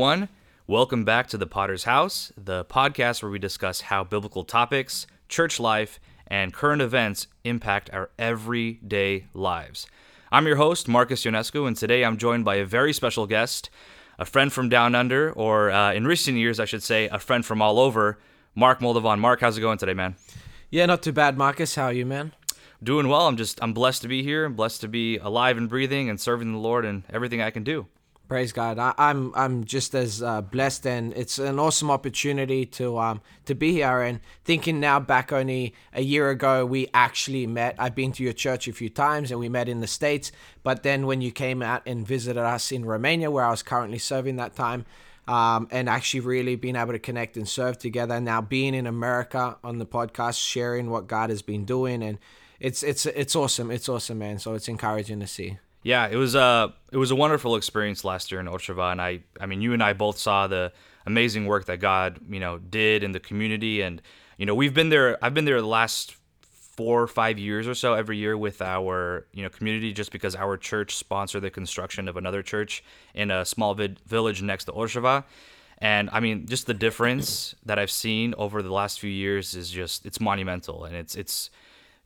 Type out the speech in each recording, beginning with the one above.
Everyone, welcome back to the Podders House, the podcast where we discuss how biblical topics, church life, and current events impact our everyday lives. I'm your host, Marcus Ionescu, and today I'm joined by a very special guest, a friend from down under, or uh, in recent years, I should say, a friend from all over, Mark Moldovan. Mark, how's it going today, man? Yeah, not too bad, Marcus. How are you, man? Doing well. I'm just I'm blessed to be here. I'm blessed to be alive and breathing and serving the Lord and everything I can do. Praise God. I, am I'm, I'm just as uh, blessed, and it's an awesome opportunity to um to be here. And thinking now back, only a year ago we actually met. I've been to your church a few times, and we met in the states. But then when you came out and visited us in Romania, where I was currently serving that time, um, and actually really being able to connect and serve together. Now being in America on the podcast, sharing what God has been doing, and it's it's it's awesome. It's awesome, man. So it's encouraging to see. Yeah, it was a it was a wonderful experience last year in Ostrava, and I I mean you and I both saw the amazing work that God you know did in the community, and you know we've been there. I've been there the last four or five years or so every year with our you know community, just because our church sponsored the construction of another church in a small vid- village next to Ostrava. And I mean, just the difference that I've seen over the last few years is just it's monumental, and it's it's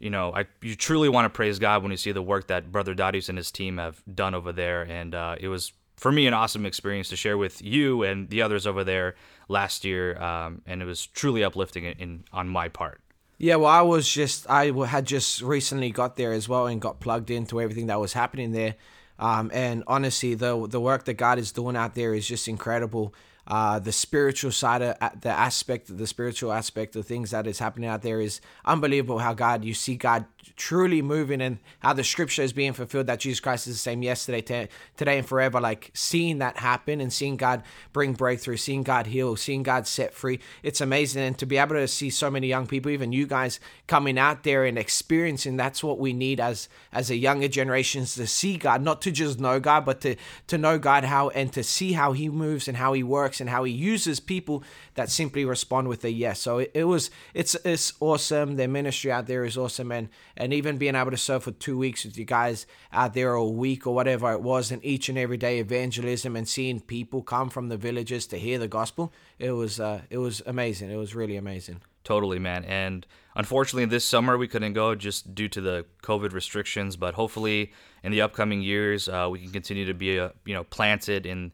you know, I you truly want to praise God when you see the work that Brother Darius and his team have done over there, and uh, it was for me an awesome experience to share with you and the others over there last year, um, and it was truly uplifting in, in, on my part. Yeah, well, I was just I had just recently got there as well and got plugged into everything that was happening there, um, and honestly, the the work that God is doing out there is just incredible uh, the spiritual side of the aspect the spiritual aspect of things that is happening out there is unbelievable how god you see god truly moving and how the scripture is being fulfilled that jesus christ is the same yesterday t- today and forever like seeing that happen and seeing god bring breakthrough seeing god heal seeing god set free it's amazing and to be able to see so many young people even you guys coming out there and experiencing that's what we need as as a younger generations to see god not to just know god but to to know god how and to see how he moves and how he works and how he uses people that simply respond with a yes. So it, it was it's it's awesome. Their ministry out there is awesome, and and even being able to serve for two weeks with you guys out there or a week or whatever it was, and each and every day evangelism and seeing people come from the villages to hear the gospel. It was uh, it was amazing. It was really amazing. Totally, man. And unfortunately, this summer we couldn't go just due to the COVID restrictions. But hopefully, in the upcoming years, uh, we can continue to be, uh, you know, planted in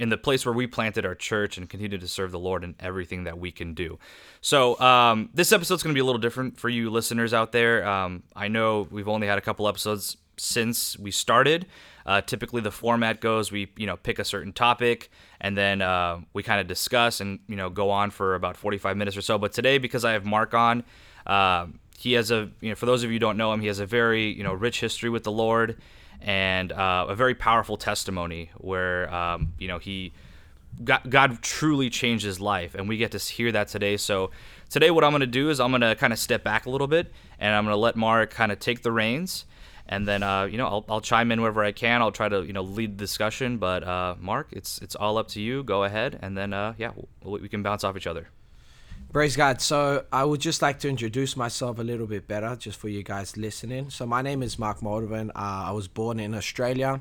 in the place where we planted our church and continue to serve the Lord in everything that we can do. So, um, this episode's going to be a little different for you listeners out there. Um, I know we've only had a couple episodes since we started. Uh, typically, the format goes we you know pick a certain topic and then uh, we kind of discuss and you know go on for about 45 minutes or so. But today, because I have Mark on, uh, he has a you know for those of you who don't know him, he has a very you know rich history with the Lord and uh, a very powerful testimony where um, you know he God, God truly changed his life, and we get to hear that today. So today, what I'm going to do is I'm going to kind of step back a little bit, and I'm going to let Mark kind of take the reins, and then uh, you know I'll, I'll chime in wherever I can. I'll try to you know lead the discussion, but uh, Mark, it's it's all up to you. Go ahead, and then uh, yeah, we can bounce off each other. Praise God. So I would just like to introduce myself a little bit better, just for you guys listening. So my name is Mark Moldovan. Uh, I was born in Australia,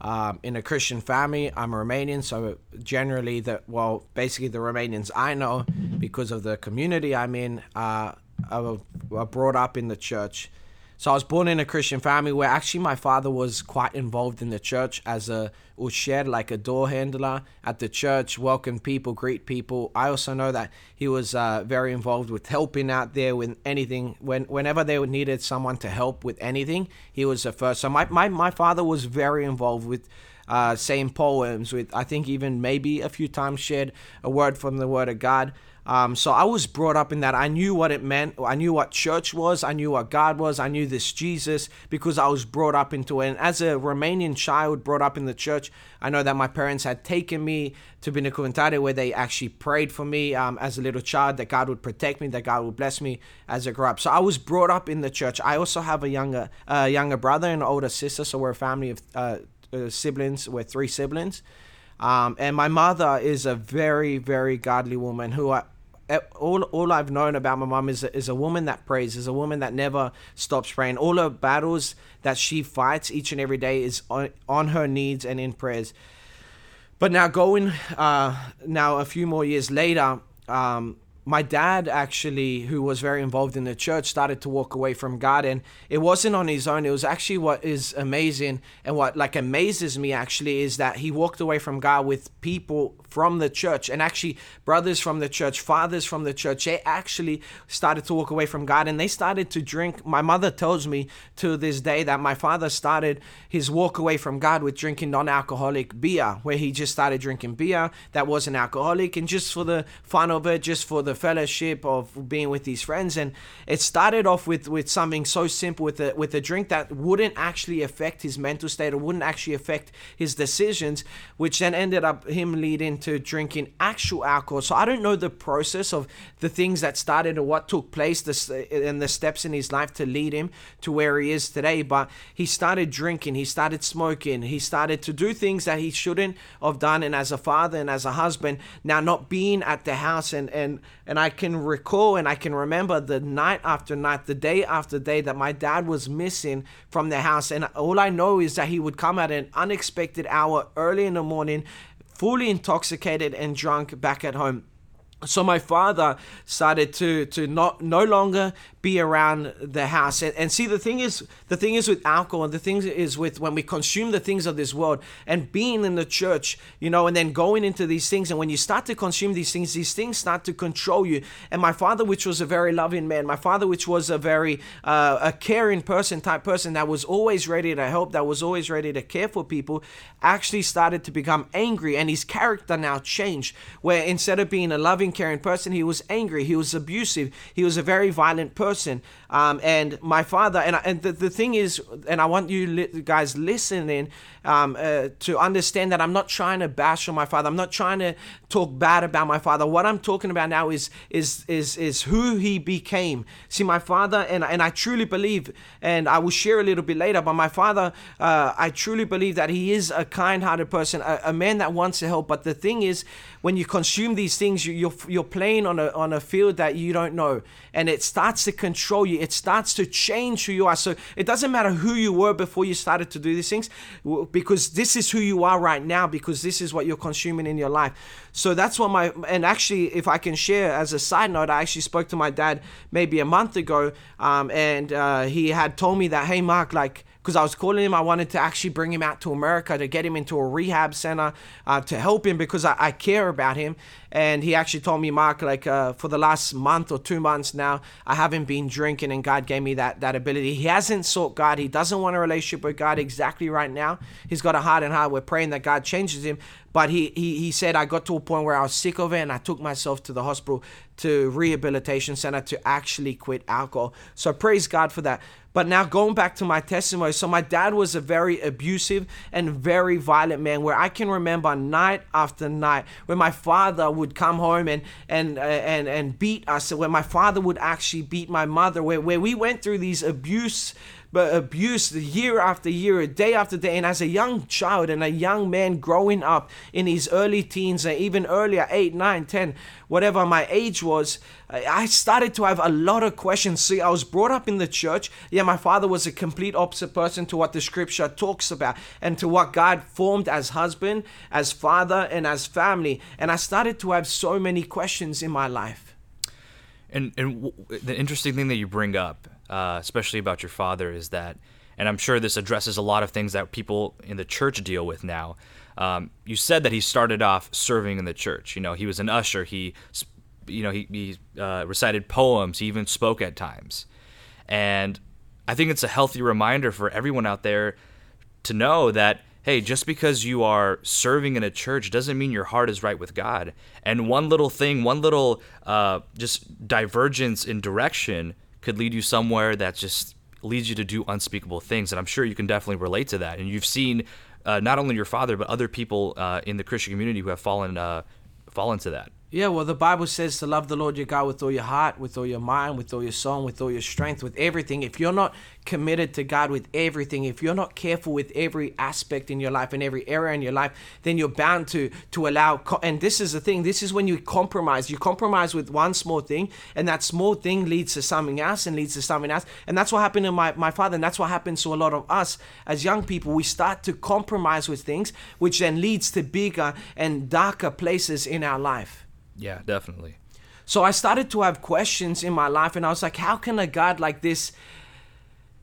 um, in a Christian family. I'm Romanian, so generally the well, basically the Romanians I know because of the community I'm in, uh, are, are brought up in the church. So I was born in a Christian family where actually my father was quite involved in the church as a usher, like a door handler at the church, welcome people, greet people. I also know that he was uh, very involved with helping out there with anything. When whenever they needed someone to help with anything, he was the first. So my my, my father was very involved with uh, saying poems. With I think even maybe a few times shared a word from the Word of God. Um, so I was brought up in that. I knew what it meant. I knew what church was. I knew what God was. I knew this Jesus because I was brought up into it. And as a Romanian child brought up in the church, I know that my parents had taken me to Binecuvântare where they actually prayed for me um, as a little child that God would protect me, that God would bless me as I grew up. So I was brought up in the church. I also have a younger, uh, younger brother and older sister. So we're a family of uh, uh, siblings. We're three siblings. Um, and my mother is a very, very godly woman who I, all all I've known about my mom is is a woman that prays, is a woman that never stops praying. All her battles that she fights each and every day is on, on her needs and in prayers. but now going uh, now a few more years later, um, my dad actually, who was very involved in the church, started to walk away from God, and it wasn't on his own. It was actually what is amazing and what like amazes me actually is that he walked away from God with people from the church and actually brothers from the church, fathers from the church. They actually started to walk away from God and they started to drink. My mother tells me to this day that my father started his walk away from God with drinking non-alcoholic beer, where he just started drinking beer that wasn't alcoholic, and just for the fun of it, just for the fellowship of being with these friends. And it started off with with something so simple with a with a drink that wouldn't actually affect his mental state or wouldn't actually affect his decisions, which then ended up him leading to drinking actual alcohol. So I don't know the process of the things that started or what took place this, and the steps in his life to lead him to where he is today. But he started drinking, he started smoking, he started to do things that he shouldn't have done. And as a father and as a husband, now not being at the house and and and I can recall and I can remember the night after night, the day after day that my dad was missing from the house. And all I know is that he would come at an unexpected hour early in the morning, fully intoxicated and drunk back at home so my father started to to not no longer be around the house. And, and see the thing is the thing is with alcohol and the thing is with when we consume the things of this world and being in the church you know and then going into these things. And when you start to consume these things these things start to control you. And my father which was a very loving man my father which was a very uh, a caring person type person that was always ready to help that was always ready to care for people actually started to become angry. And his character now changed where instead of being a loving caring person. He was angry. He was abusive. He was a very violent person. Um, and my father, and, and the, the thing is, and I want you li- guys listening um, uh, to understand that I'm not trying to bash on my father. I'm not trying to talk bad about my father. What I'm talking about now is is is is who he became. See, my father, and and I truly believe, and I will share a little bit later. But my father, uh, I truly believe that he is a kind-hearted person, a, a man that wants to help. But the thing is, when you consume these things, you, you're you're playing on a on a field that you don't know, and it starts to control you. It starts to change who you are. So it doesn't matter who you were before you started to do these things because this is who you are right now because this is what you're consuming in your life. So that's what my and actually, if I can share as a side note, I actually spoke to my dad maybe a month ago, um, and uh, he had told me that, hey, Mark, like because I was calling him. I wanted to actually bring him out to America to get him into a rehab center uh, to help him because I, I, care about him. And he actually told me, Mark, like uh, for the last month or two months now, I haven't been drinking, and God gave me that that ability. He hasn't sought God. He doesn't want a relationship with God exactly right now. He's got a heart and heart. We're praying that God changes him. But he, he, he said, I got to a point where I was sick of it and I took myself to the hospital, to rehabilitation center to actually quit alcohol. So praise God for that. But now going back to my testimony, so my dad was a very abusive and very violent man where I can remember night after night where my father would come home and and uh, and and beat us, where my father would actually beat my mother, where, where we went through these abuse but abuse year after year, day after day. And as a young child and a young man growing up in his early teens and even earlier, 8, 9, 10, whatever my age was, I started to have a lot of questions. See, I was brought up in the church. Yeah, my father was a complete opposite person to what the scripture talks about and to what God formed as husband, as father, and as family. And I started to have so many questions in my life. And, and w- the interesting thing that you bring up uh, especially about your father, is that, and I'm sure this addresses a lot of things that people in the church deal with now. Um, you said that he started off serving in the church. You know, he was an usher. He, you know, he, he uh, recited poems. He even spoke at times. And I think it's a healthy reminder for everyone out there to know that hey, just because you are serving in a church doesn't mean your heart is right with God. And one little thing, one little uh, just divergence in direction could lead you somewhere that just leads you to do unspeakable things. And I'm sure you can definitely relate to that. And you've seen uh, not only your father, but other people uh, in the Christian community who have fallen uh, fallen to that. Yeah, well, the Bible says to love the Lord your God with all your heart, with all your mind, with all your soul, with all your strength, with everything. If you're not committed to God with everything, if you're not careful with every aspect in your life and every area in your life, then you're bound to to allow. And this is the thing. This is when you compromise. You compromise with one small thing, and that small thing leads to something else and leads to something else. And that's what happened to my my father, and that's what happens to a lot of us as young people. We start to compromise with things, which then leads to bigger and darker places in our life. Yeah, definitely. So I started to have questions in my life, and I was like, how can a God like this?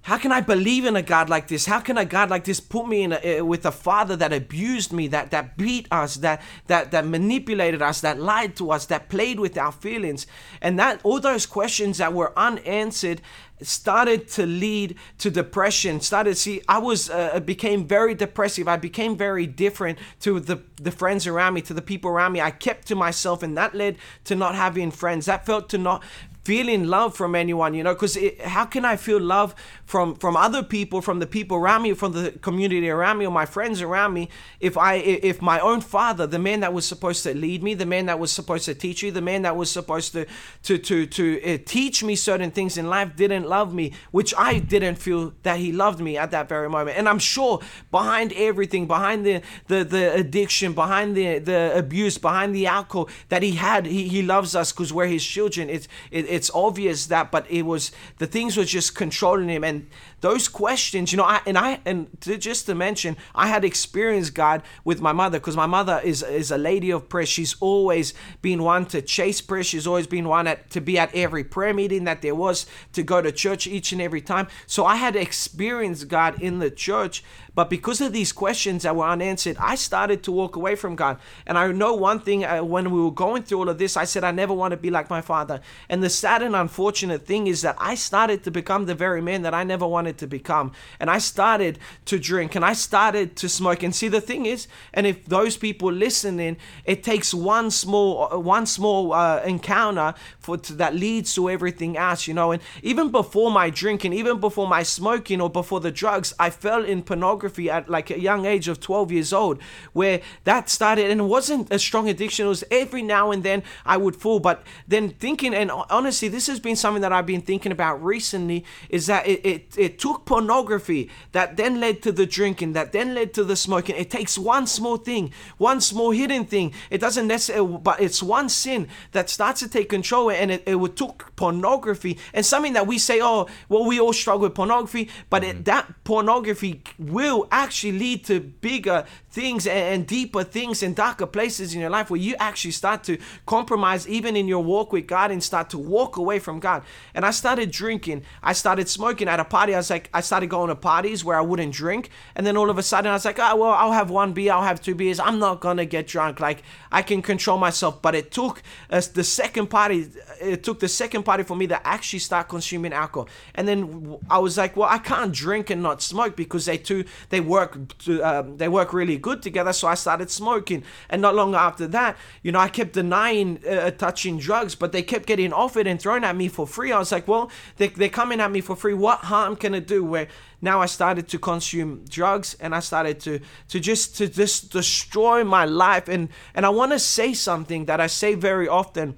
How can I believe in a God like this? How can a God like this put me in a, with a father that abused me, that that beat us, that that that manipulated us, that lied to us, that played with our feelings, and that all those questions that were unanswered started to lead to depression started see i was uh, became very depressive. I became very different to the the friends around me to the people around me. I kept to myself and that led to not having friends. That felt to not feeling love from anyone you know because how can i feel love from from other people from the people around me from the community around me or my friends around me if i if my own father the man that was supposed to lead me the man that was supposed to teach me the man that was supposed to to to to uh, teach me certain things in life didn't love me which i didn't feel that he loved me at that very moment. And i'm sure behind everything behind the the, the addiction behind the the abuse behind the alcohol that he had he, he loves us because we're his children. It's it, it's obvious that, but it was the things were just controlling him. And those questions, you know, I and I and to, just to mention, I had experienced God with my mother because my mother is is a lady of prayer. She's always been one to chase prayer. She's always been one at, to be at every prayer meeting that there was, to go to church each and every time. So I had experienced God in the church, but because of these questions that were unanswered, I started to walk away from God. And I know one thing uh, when we were going through all of this, I said I never want to be like my father. And the sad and unfortunate thing is that I started to become the very man that I never wanted to become. And I started to drink and I started to smoke. And see, the thing is, and if those people listening, it takes one small uh, one small uh, encounter for to, that leads to everything else, you know. And even before my drinking, even before my smoking or before the drugs, I fell in pornography at like a young age of 12 years old, where that started. And it wasn't a strong addiction. It was every now and then I would fall. But then thinking, and honestly, this has been something that I've been thinking about recently, is that it, it, it took pornography that then led to the drinking, that then led to the smoking. It takes one small thing, one small hidden thing. It doesn't necessarily, but it's one sin that starts to take control and it, it would took pornography and something that we say, oh, well, we all struggle with pornography, but it, mm-hmm. that pornography will actually lead to bigger things and, deeper things and darker places in your life where you actually start to compromise even in your walk with God and start to walk away from God. And I started drinking, I started smoking at a party. I was like, I started going to parties where I wouldn't drink, and then all of a sudden I was like, oh well, I'll have one beer, I'll have two beers. I'm not gonna get drunk. Like I can control myself. But it took us the second party. Uh, it took the second party for me to actually start consuming alcohol, and then I was like, well, I can't drink and not smoke because they two they work um, they work really good together. So I started smoking, and not long after that, you know, I kept denying uh, touching drugs, but they kept getting offered and thrown at me for free. I was like, well, they, they're coming at me for free. What harm can it do? Where now I started to consume drugs and I started to to just to just destroy my life. And and I want to say something that I say very often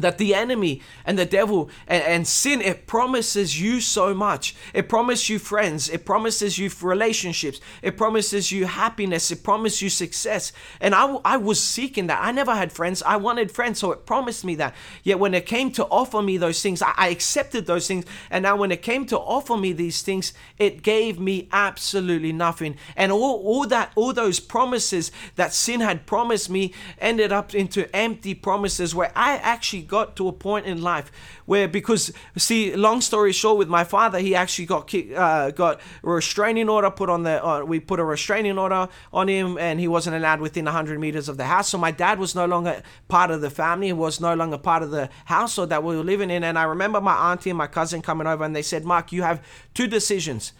that the enemy and the devil and, and, sin it promises you so much. It promises you friends. It promises you relationships. It promises you happiness. It promises you success. And I, I was seeking that. I never had friends. I wanted friends so it promised me that. Yet when it came to offer me those things i, I accepted those things. And now when it came to offer me these things it gave me absolutely nothing. And all, all that all those promises that sin had promised me ended up into empty promises where i actually got to a point in life where because see long story short with my father he actually got kicked, uh, got a restraining order put on the uh, we put a restraining order on him and he wasn't allowed within 100 meters of the house. So my dad was no longer part of the family. He was no longer part of the household that we were living in. And I remember my auntie and my cousin coming over and they said Mark you have two decisions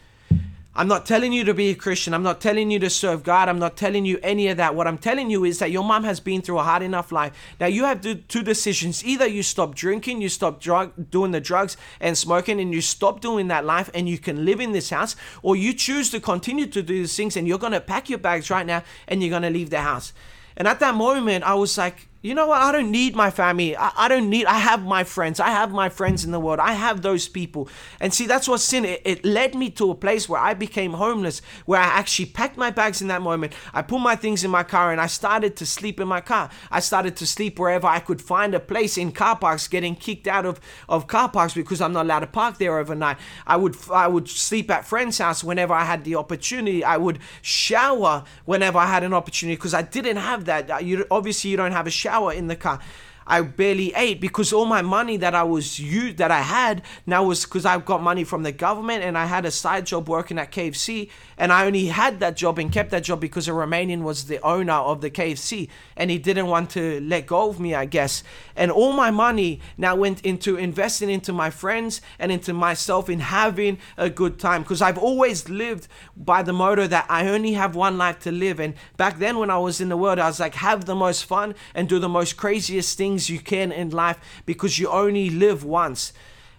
I'm not telling you to be a Christian. I'm not telling you to serve God. I'm not telling you any of that. What I'm telling you is that your mom has been through a hard enough life. Now you have two decisions. Either you stop drinking, you stop drug, doing the drugs and smoking, and you stop doing that life, and you can live in this house, or you choose to continue to do these things, and you're gonna pack your bags right now, and you're gonna leave the house. And at that moment, I was like, you know what? I don't need my family. I, I, don't need, I have my friends. I have my friends in the world. I have those people. And see, that's what sin, it, it led me to a place where I became homeless, where I actually packed my bags in that moment. I put my things in my car and I started to sleep in my car. I started to sleep wherever I could find a place in car parks, getting kicked out of, of car parks because I'm not allowed to park there overnight. I would, I would sleep at friends' house whenever I had the opportunity. I would shower whenever I had an opportunity because I didn't have that. You, obviously, you don't have a shower shower in the car. I barely ate because all my money that I was used that I had now was because I've got money from the government and I had a side job working at KFC and I only had that job and kept that job because a Romanian was the owner of the KFC and he didn't want to let go of me, I guess. And all my money now went into investing into my friends and into myself in having a good time because I've always lived by the motto that I only have one life to live. And back then when I was in the world, I was like, have the most fun and do the most craziest things things you can in life because you only live once.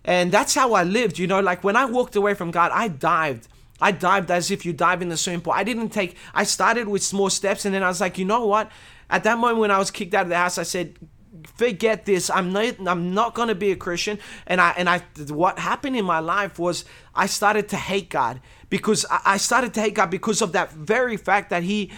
And that's how I lived, you know, like when I walked away from God, I dived. I dived as if you dive in the swimming pool. I didn't take, I started with small steps and then I was like, you know what? At that moment when I was kicked out of the house, I said, forget this. I'm not I'm not gonna be a Christian. And I and I what happened in my life was I started to hate God because I started to hate God because of that very fact that He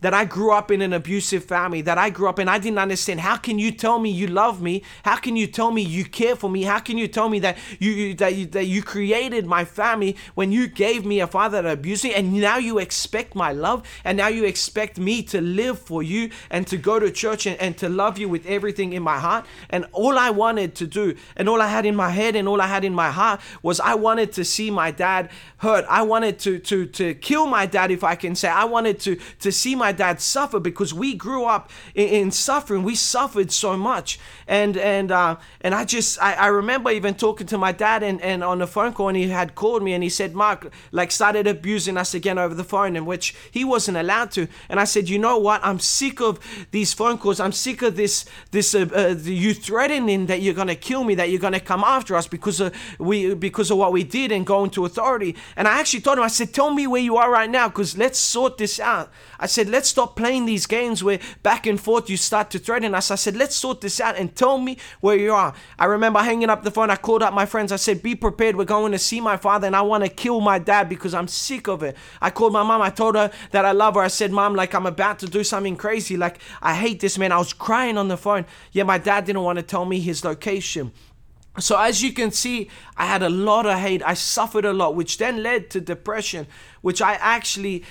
that I grew up in an abusive family, that I grew up in. I didn't understand. How can you tell me you love me? How can you tell me you care for me? How can you tell me that you that you, that you created my family when you gave me a father that abused me, and now you expect my love, and now you expect me to live for you and to go to church and, and to love you with everything in my heart. And all I wanted to do, and all I had in my head, and all I had in my heart was I wanted to see my dad hurt. I wanted to to to kill my dad, if I can say. I wanted to to see my my dad suffer because we grew up in, in suffering. We suffered so much, and and uh, and I just I, I remember even talking to my dad and, and on the phone call, and he had called me and he said, Mark, like started abusing us again over the phone, in which he wasn't allowed to. And I said, you know what? I'm sick of these phone calls. I'm sick of this this uh, uh, you threatening that you're gonna kill me, that you're gonna come after us because of we because of what we did and go into authority. And I actually told him, I said, tell me where you are right now, because let's sort this out. I said, let's stop playing these games where back and forth you start to threaten us. I said, let's sort this out and tell me where you are. I remember hanging up the phone. I called up my friends. I said, be prepared. We're going to see my father and I want to kill my dad because I'm sick of it. I called my mom. I told her that I love her. I said, mom, like I'm about to do something crazy. Like I hate this man. I was crying on the phone. Yeah, my dad didn't want to tell me his location. So, as you can see, I had a lot of hate. I suffered a lot, which then led to depression, which I actually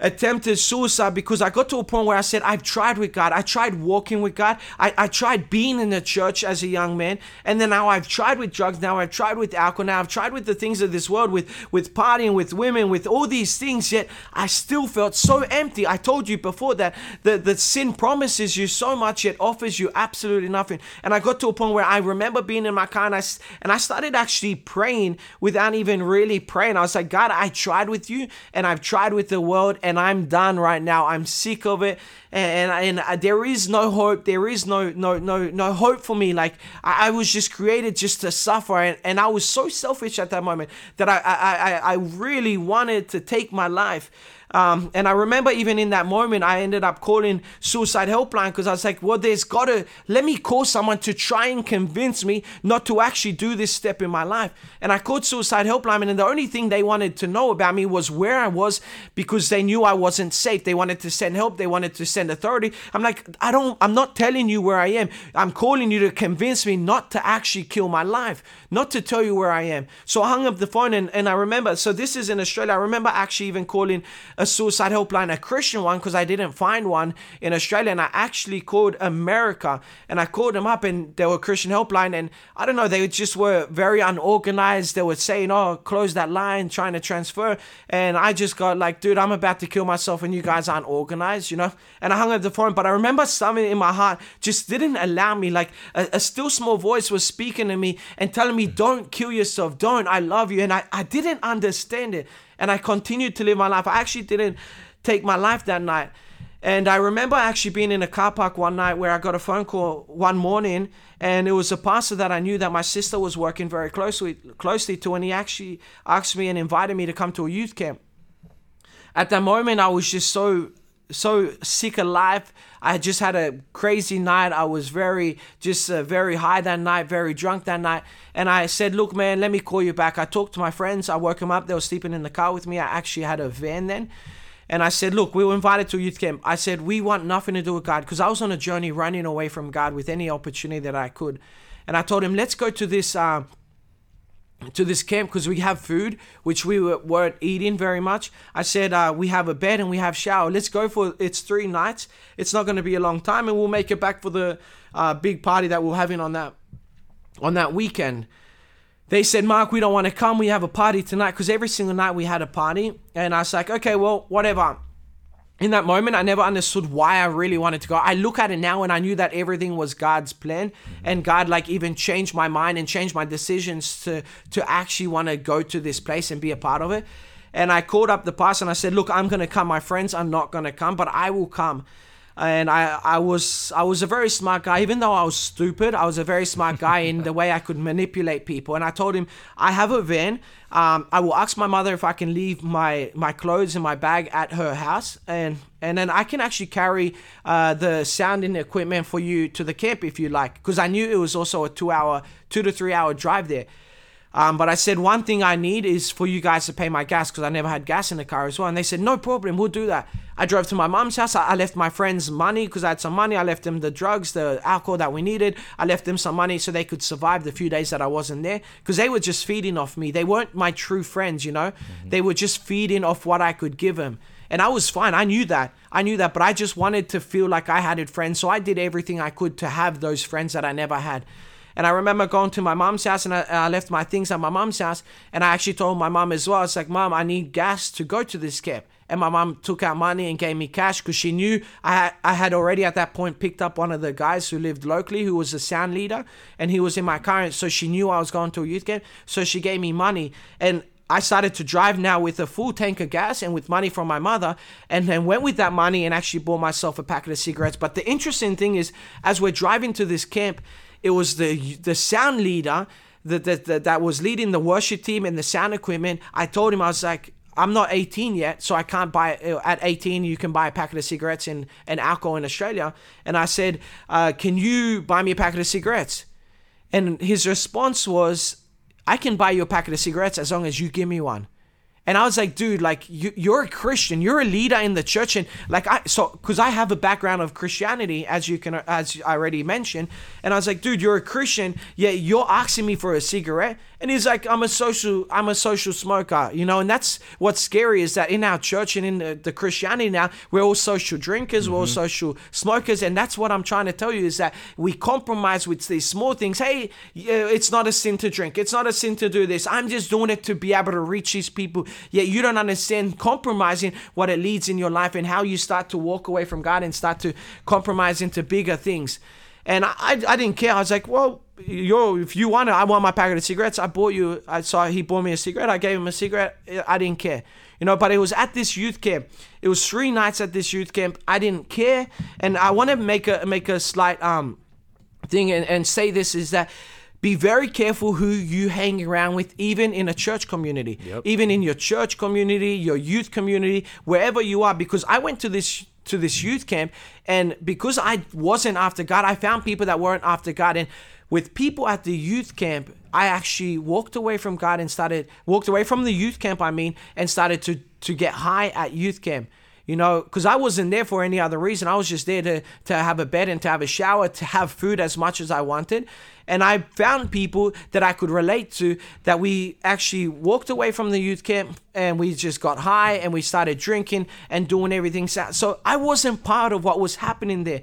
attempted suicide because I got to a point where I said, I've tried with God. I tried walking with God. I, I tried being in the church as a young man. And then now I've tried with drugs. Now I've tried with alcohol. Now I've tried with the things of this world, with, with partying, with women, with all these things. Yet I still felt so empty. I told you before that the, the sin promises you so much, yet offers you absolutely nothing. And I got to a point where I remember being in my car and I, and I started actually praying without even really praying. I was like, God, I tried with you and I've tried with the world and I'm done right now. I'm sick of it, and and, and uh, there is no hope. There is no no no no hope for me. Like I, I was just created just to suffer, and, and I was so selfish at that moment that I I I, I really wanted to take my life. Um, and I remember even in that moment, I ended up calling suicide helpline because I was like, well, there's got to let me call someone to try and convince me not to actually do this step in my life. And I called suicide helpline, and the only thing they wanted to know about me was where I was because they knew I wasn't safe. They wanted to send help. They wanted to send authority. I'm like, I don't, I'm not telling you where I am. I'm calling you to convince me not to actually kill my life, not to tell you where I am. So I hung up the phone and, and I remember, so this is in Australia. I remember actually even calling a suicide helpline, a Christian one, because I didn't find one in Australia. And I actually called America and I called them up and they were Christian helpline. And I don't know, they just were very unorganized. They were saying, oh, close that line, trying to transfer. And I just got like, dude, I'm about to kill myself and you guys aren't organized, you know? And I hung up the phone. But I remember something in my heart just didn't allow me. Like a, a still small voice was speaking to me and telling me, don't kill yourself. Don't. I love you. And I, I didn't understand it and I continued to live my life. I actually didn't take my life that night. And I remember actually being in a car park one night where I got a phone call one morning, and it was a pastor that I knew that my sister was working very closely closely to, and he actually asked me and invited me to come to a youth camp. At that moment, I was just so so sick of life. I just had a crazy night. I was very just uh, very high that night, very drunk that night. And I said, "Look, man, let me call you back." I talked to my friends. I woke them up. They were sleeping in the car with me. I actually had a van then. And I said, Look, we were invited to a youth camp. I said, We want nothing to do with God because I was on a journey running away from God with any opportunity that I could. And I told him, Let's go to this. Uh, to this camp because we have food which we were, weren't eating very much. I said uh, we have a bed and we have shower. Let's go for it's three nights. It's not going to be a long time and we'll make it back for the uh, big party that we're having on that on that weekend. They said mark we don't want to come. We have a party tonight because every single night we had a party. And i was like okay well whatever in that moment, I never understood why I really wanted to go. I look at it now and I knew that everything was God's plan, mm-hmm. and God like even changed my mind and changed my decisions to to actually want to go to this place and be a part of it. And I called up the pastor and I said, "Look, I'm gonna come. My friends are not gonna come, but I will come." And I, I was I was a very smart guy. Even though I was stupid I was a very smart guy in the way I could manipulate people. And I told him I have a van. Um, I will ask my mother if I can leave my my clothes in my bag at her house. And and then I can actually carry uh, the sounding equipment for you to the camp if you like. Because I knew it was also a two hour two to three hour drive there um, but I said, one thing I need is for you guys to pay my gas because I never had gas in the car as well. And they said, no problem, we'll do that. I drove to my mom's house. I, I left my friends money because I had some money. I left them the drugs, the alcohol that we needed. I left them some money so they could survive the few days that I wasn't there because they were just feeding off me. They weren't my true friends, you know? Mm-hmm. They were just feeding off what I could give them. And I was fine. I knew that. I knew that. But I just wanted to feel like I had friends. So I did everything I could to have those friends that I never had. And I remember going to my mom's house and I, I left my things at my mom's house. And I actually told my mom as well, it's like, Mom, I need gas to go to this camp. And my mom took out money and gave me cash because she knew I had, I had already at that point picked up one of the guys who lived locally who was a sound leader and he was in my car. So she knew I was going to a youth camp. So she gave me money. And I started to drive now with a full tank of gas and with money from my mother, and then went with that money and actually bought myself a packet of cigarettes. But the interesting thing is, as we're driving to this camp, it was the the sound leader that, that, that, that was leading the worship team and the sound equipment. I told him, I was like, I'm not 18 yet, so I can't buy. Uh, at 18, you can buy a packet of cigarettes and, and alcohol in Australia. And I said, uh, Can you buy me a packet of cigarettes? And his response was, I can buy you a packet of cigarettes as long as you give me one. And I was like, dude, like you, you're a Christian, you're a leader in the church, and like I so because I have a background of Christianity, as you can as I already mentioned, and I was like, dude, you're a Christian, yeah, you're asking me for a cigarette, and he's like, I'm a social, I'm a social smoker, you know, and that's what's scary is that in our church and in the, the Christianity now, we're all social drinkers, mm-hmm. we're all mm-hmm. social smokers, and that's what I'm trying to tell you is that we compromise with these small things. Hey, it's not a sin to drink, it's not a sin to do this. I'm just doing it to be able to reach these people. Yet you don't understand compromising what it leads in your life and how you start to walk away from God and start to compromise into bigger things. And I, I, didn't care. I was like, well, yo, if you want it, I want my packet of cigarettes. I bought you. I saw he bought me a cigarette. I gave him a cigarette. I didn't care, you know. But it was at this youth camp. It was three nights at this youth camp. I didn't care, and I want to make a make a slight um thing and, and say this is that be very careful who you hang around with, even in a church community, yep. even in your church community, your youth community, wherever you are. Because I went to this to this youth camp. And because I wasn't after God, I found people that weren't after God. And with people at the youth camp, I actually walked away from God and started walked away from the youth camp, I mean, and started to to get high at youth camp you know, because I wasn't there for any other reason. I was just there to, to have a bed and to have a shower, to have food as much as I wanted. And I found people that I could relate to that we actually walked away from the youth camp and we just got high and we started drinking and doing everything. So I wasn't part of what was happening there.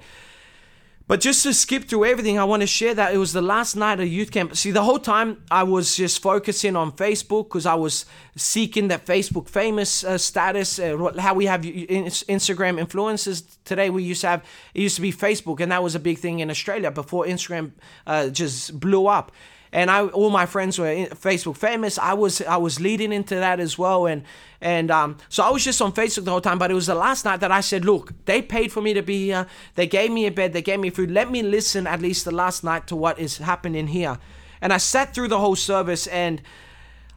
But just to skip through everything, I want to share that it was the last night of youth camp. See, the whole time I was just focusing on Facebook because I was seeking that Facebook famous uh, status. Uh, how we have Instagram influencers today, we used to have it used to be Facebook, and that was a big thing in Australia before Instagram uh, just blew up and I all my friends were Facebook famous. I was I was leading into that as well, and and um, so I was just on Facebook the whole time. But it was the last night that I said, look, they paid for me to be here. They gave me a bed. They gave me food. Let me listen at least the last night to what is happening here. And I sat through the whole service and.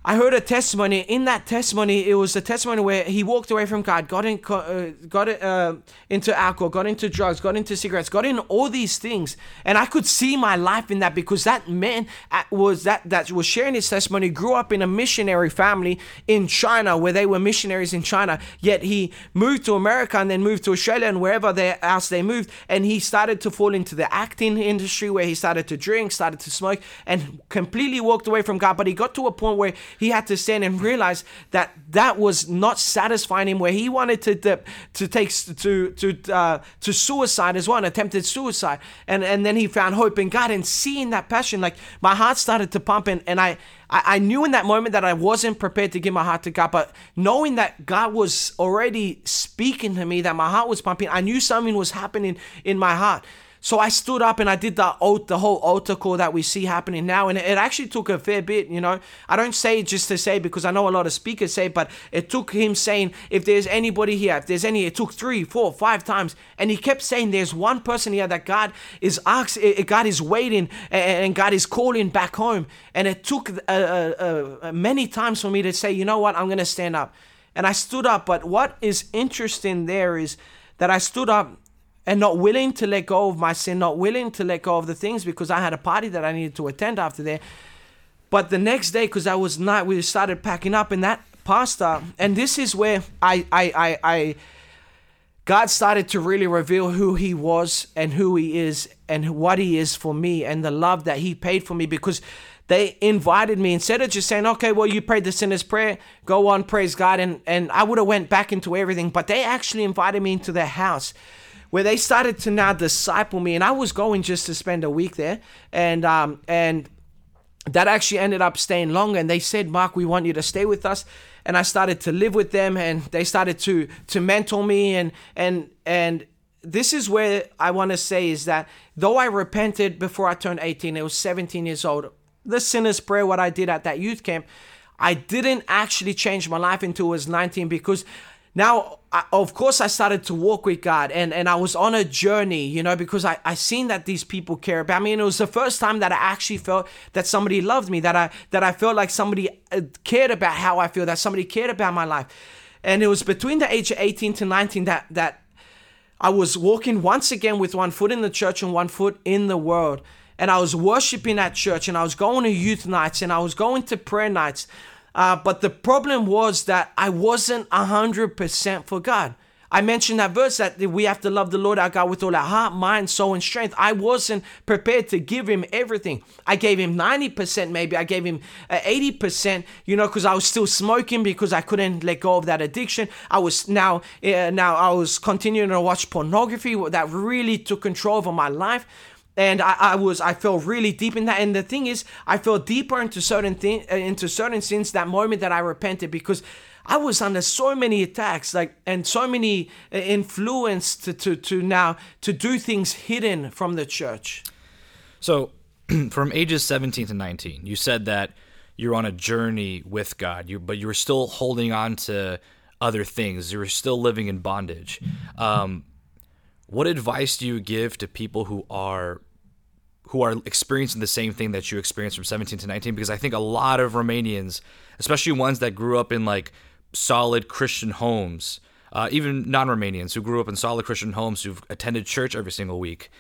I heard a testimony. In that testimony, it was a testimony where he walked away from God, got in, uh, got uh, into alcohol, got into drugs, got into cigarettes, got in all these things, and I could see my life in that because that man uh, was that that was sharing his testimony. Grew up in a missionary family in China, where they were missionaries in China. Yet he moved to America and then moved to Australia and wherever they, else they moved, and he started to fall into the acting industry where he started to drink, started to smoke, and completely walked away from God. But he got to a point where he had to stand and realize that that was not satisfying him where he wanted to to, to take to to uh, to suicide as well attempted suicide. And and then he found hope in god and seeing that passion like my heart started to pump and, and I, I i knew in that moment that i wasn't prepared to give my heart to god but knowing that god was already speaking to me that my heart was pumping i knew something was happening in my heart so I stood up and I did the oath, the whole altar call that we see happening now, and it actually took a fair bit. You know, I don't say just to say because I know a lot of speakers say, but it took him saying, if there's anybody here, if there's any, it took three, four, five times, and he kept saying, there's one person here that God is asking, God is waiting, and God is calling back home, and it took uh, uh, uh, many times for me to say, you know what, I'm gonna stand up, and I stood up. But what is interesting there is that I stood up and not willing to let go of my sin, not willing to let go of the things because I had a party that I needed to attend after there. But the next day, because I was not, we started packing up, and that pastor, and this is where I, I, I, I, God started to really reveal who He was and who He is and what He is for me and the love that He paid for me because they invited me instead of just saying, okay, well, you prayed the sinner's prayer, go on, praise God, and and I would have went back into everything, but they actually invited me into their house where they started to now disciple me, and I was going just to spend a week there, and um, and that actually ended up staying longer. And they said, Mark, we want you to stay with us. And I started to live with them, and they started to to mentor me, and and and this is where I want to say is that though I repented before I turned 18, it was 17 years old. The sinner's prayer, what I did at that youth camp, I didn't actually change my life until I was 19 because now I, of course i started to walk with god and, and i was on a journey you know because I, I seen that these people care about me and it was the first time that i actually felt that somebody loved me that i that i felt like somebody uh, cared about how i feel that somebody cared about my life. And it was between the age of 18 to 19 that that i was walking once again with one foot in the church and one foot in the world. And i was worshiping at church and i was going to youth nights and i was going to prayer nights uh, but the problem was that I wasn't 100% for God. I mentioned that verse that we have to love the Lord our God with all our heart, mind, soul, and strength. I wasn't prepared to give him everything. I gave him 90%, maybe. I gave him uh, 80%, you know, because I was still smoking because I couldn't let go of that addiction. I was now, uh, now I was continuing to watch pornography that really took control over my life and I, I was I fell really deep in that. And the thing is, I fell deeper into certain thing uh, into certain sins that moment that I repented because I was under so many attacks, like and so many uh, influence to to to now to do things hidden from the church. So, from ages 17 to 19, you said that you're on a journey with God, you but you were still holding on to other things. You were still living in bondage. Um, what advice do you give to people who are who are experiencing the same thing that you experienced from 17 to 19 because I think a lot of Romanians, especially ones that grew up in like solid Christian homes, uh, even non-Romanians who grew up in solid Christian homes who've attended church every single week,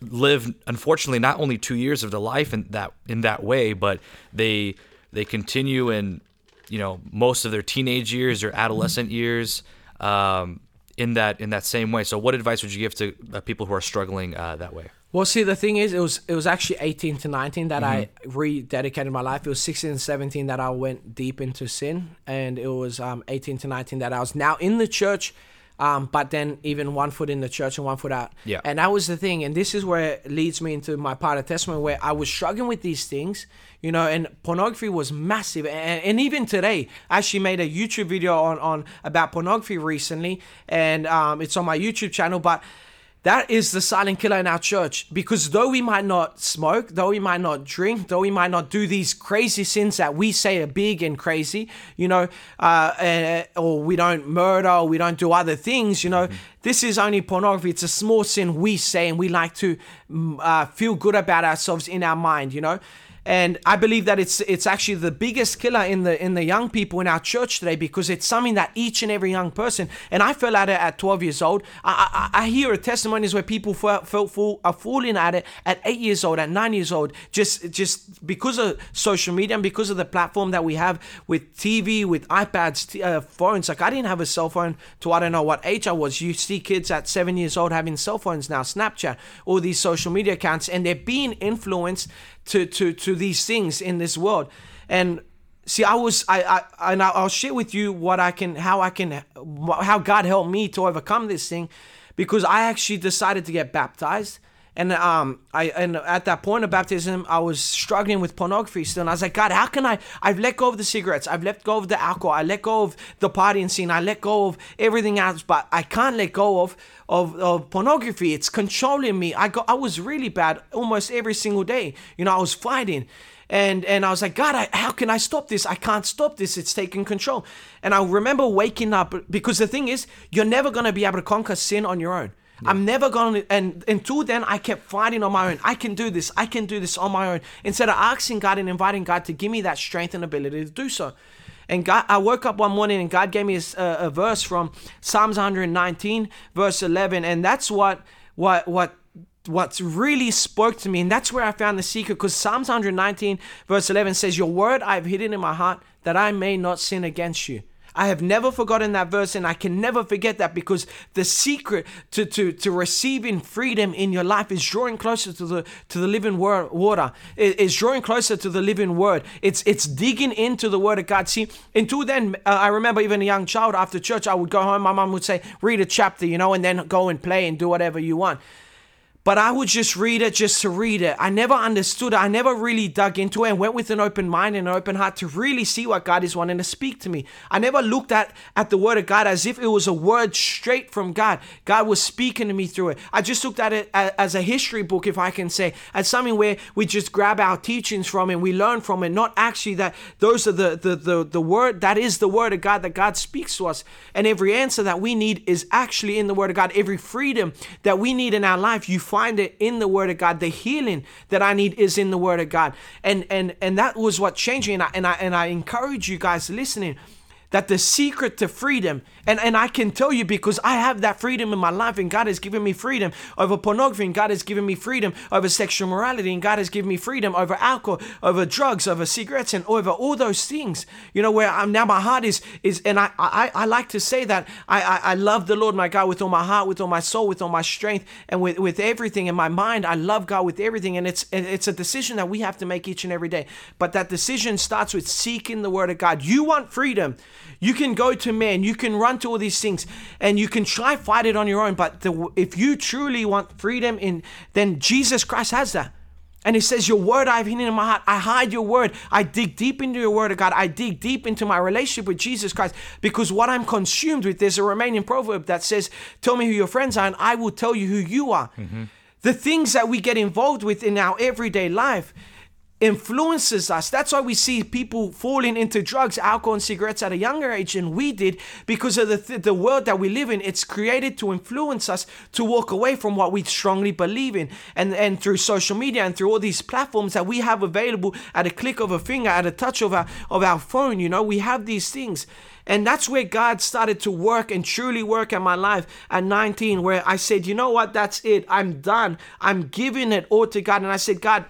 live unfortunately not only two years of their life in that in that way, but they they continue in you know most of their teenage years or adolescent years um, in that in that same way. So, what advice would you give to uh, people who are struggling uh, that way? Well, see, the thing is, it was it was actually 18 to 19 that mm-hmm. I rededicated my life. It was 16 and 17 that I went deep into sin, and it was um, 18 to 19 that I was now in the church, um, but then even one foot in the church and one foot out. Yeah. And that was the thing, and this is where it leads me into my part of testimony, where I was struggling with these things, you know, and pornography was massive, and, and even today, I actually made a YouTube video on on about pornography recently, and um, it's on my YouTube channel, but that is the silent killer in our church because though we might not smoke, though we might not drink, though we might not do these crazy sins that we say are big and crazy, you know, uh, uh, or we don't murder, or we don't do other things, you know, mm-hmm. this is only pornography. It's a small sin we say and we like to mm, uh, feel good about ourselves in our mind, you know. And I believe that it's it's actually the biggest killer in the in the young people in our church today because it's something that each and every young person and I fell at it at 12 years old. I I, I hear testimonies where people felt, fall, are falling at it at eight years old, at nine years old, just just because of social media and because of the platform that we have with TV, with iPads, t- uh, phones. Like I didn't have a cell phone to I don't know what age I was. You see kids at seven years old having cell phones now, Snapchat, all these social media accounts, and they're being influenced to to to these things in this world. And see, I was I I and I'll share with you what I can, how I can, how God helped me to overcome this thing, because I actually decided to get baptized. And um, I and at that point of baptism, I was struggling with pornography still. And I was like, God, how can I? I've let go of the cigarettes, I've let go of the alcohol, I let go of the partying scene, I let go of everything else, but I can't let go of of, of pornography. It's controlling me. I got I was really bad almost every single day. You know, I was fighting and and I was like, God, I, how can I stop this? I can't stop this. It's taking control. And I remember waking up because the thing is, you're never gonna be able to conquer sin on your own. Yeah. I'm never gonna and until then I kept fighting on my own. I can do this, I can do this on my own. Instead of asking God and inviting God to give me that strength and ability to do so. And God, I woke up one morning and God gave me a, a verse from Psalms 119, verse 11, and that's what what what what really spoke to me, and that's where I found the secret. Because Psalms 119, verse 11 says, "Your word I have hidden in my heart, that I may not sin against you." I have never forgotten that verse and I can never forget that because the secret to, to, to receiving freedom in your life is drawing closer to the to the living word, water. It, it's drawing closer to the living word. It's it's digging into the word of God. See, until then, uh, I remember even a young child after church, I would go home, my mom would say, read a chapter, you know, and then go and play and do whatever you want but I would just read it just to read it. I never understood it. I never really dug into it and went with an open mind and an open heart to really see what God is wanting to speak to me. I never looked at, at the word of God as if it was a word straight from God. God was speaking to me through it. I just looked at it as a history book, if I can say, as something where we just grab our teachings from and we learn from it, not actually that those are the, the, the, the word, that is the word of God that God speaks to us. And every answer that we need is actually in the word of God. Every freedom that we need in our life, you find find it in the Word of God. The healing that I need is in the Word of God, and and and that was what changed me. And I and I, and I encourage you guys listening that the secret to freedom, and, and I can tell you because I have that freedom in my life, and God has given me freedom over pornography, and God has given me freedom over sexual morality, and God has given me freedom over alcohol, over drugs, over cigarettes, and over all those things. You know, where I'm now my heart is is and I I, I like to say that I, I, I love the Lord my God with all my heart, with all my soul, with all my strength, and with, with everything in my mind. I love God with everything, and it's it's a decision that we have to make each and every day. But that decision starts with seeking the word of God. You want freedom. You can go to man, you can run to all these things, and you can try fight it on your own. But the, if you truly want freedom, in then Jesus Christ has that. And he says, Your word I've hidden in my heart. I hide your word. I dig deep into your word of God. I dig deep into my relationship with Jesus Christ because what I'm consumed with, there's a Romanian proverb that says, Tell me who your friends are, and I will tell you who you are. Mm-hmm. The things that we get involved with in our everyday life influences us. That's why we see people falling into drugs, alcohol, and cigarettes at a younger age than we did because of the, th- the world that we live in. It's created to influence us to walk away from what we strongly believe in. And, and through social media and through all these platforms that we have available at a click of a finger, at a touch of our, of our phone, you know, we have these things. And that's where God started to work and truly work in my life at 19, where I said, you know what, that's it. I'm done. I'm giving it all to God. And I said, God,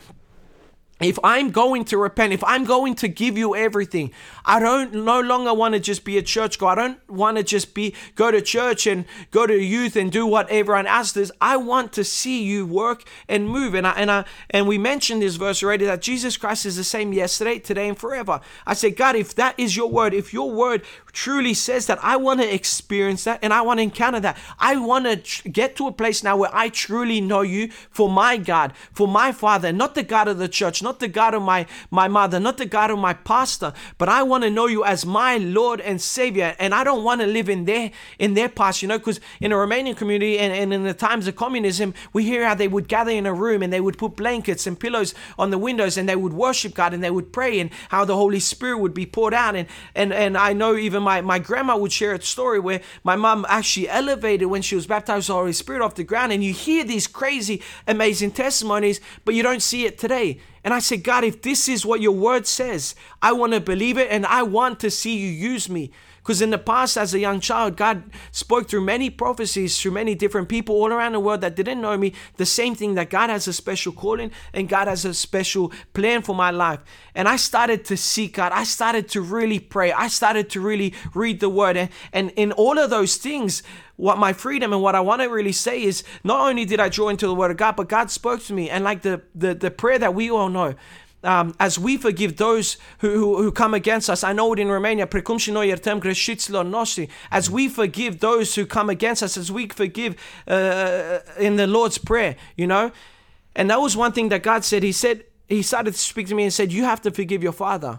if I'm going to repent, if I'm going to give you everything, I don't no longer want to just be a church. I don't want to just be go to church and go to youth and do what everyone else does. I want to see you work and move. And I and I and we mentioned this verse already that Jesus Christ is the same yesterday, today, and forever. I say, God, if that is your word, if your word truly says that, I want to experience that and I want to encounter that. I want to tr- get to a place now where I truly know you for my God, for my Father, not the God of the church not the God of my, my mother, not the God of my pastor, but I want to know you as my Lord and Savior. And I don't want to live in their in their past, you know, because in the Romanian community and, and in the times of communism, we hear how they would gather in a room and they would put blankets and pillows on the windows and they would worship God and they would pray and how the Holy Spirit would be poured out. And and, and I know even my, my grandma would share a story where my mom actually elevated when she was baptized the Holy Spirit off the ground. And you hear these crazy, amazing testimonies, but you don't see it today. And I said, God, if this is what your word says, I want to believe it and I want to see you use me. Because in the past, as a young child, God spoke through many prophecies through many different people all around the world that didn't know me. The same thing that God has a special calling and God has a special plan for my life. And I started to seek God. I started to really pray. I started to really read the word. And, and in all of those things, what my freedom and what I want to really say is not only did I draw into the word of God, but God spoke to me. And like the the, the prayer that we all know, um, as we forgive those who, who, who, come against us. I know it in Romania. As we forgive those who come against us, as we forgive uh, in the Lord's Prayer, you know? And that was one thing that God said. He said, He started to speak to me and said, You have to forgive your father.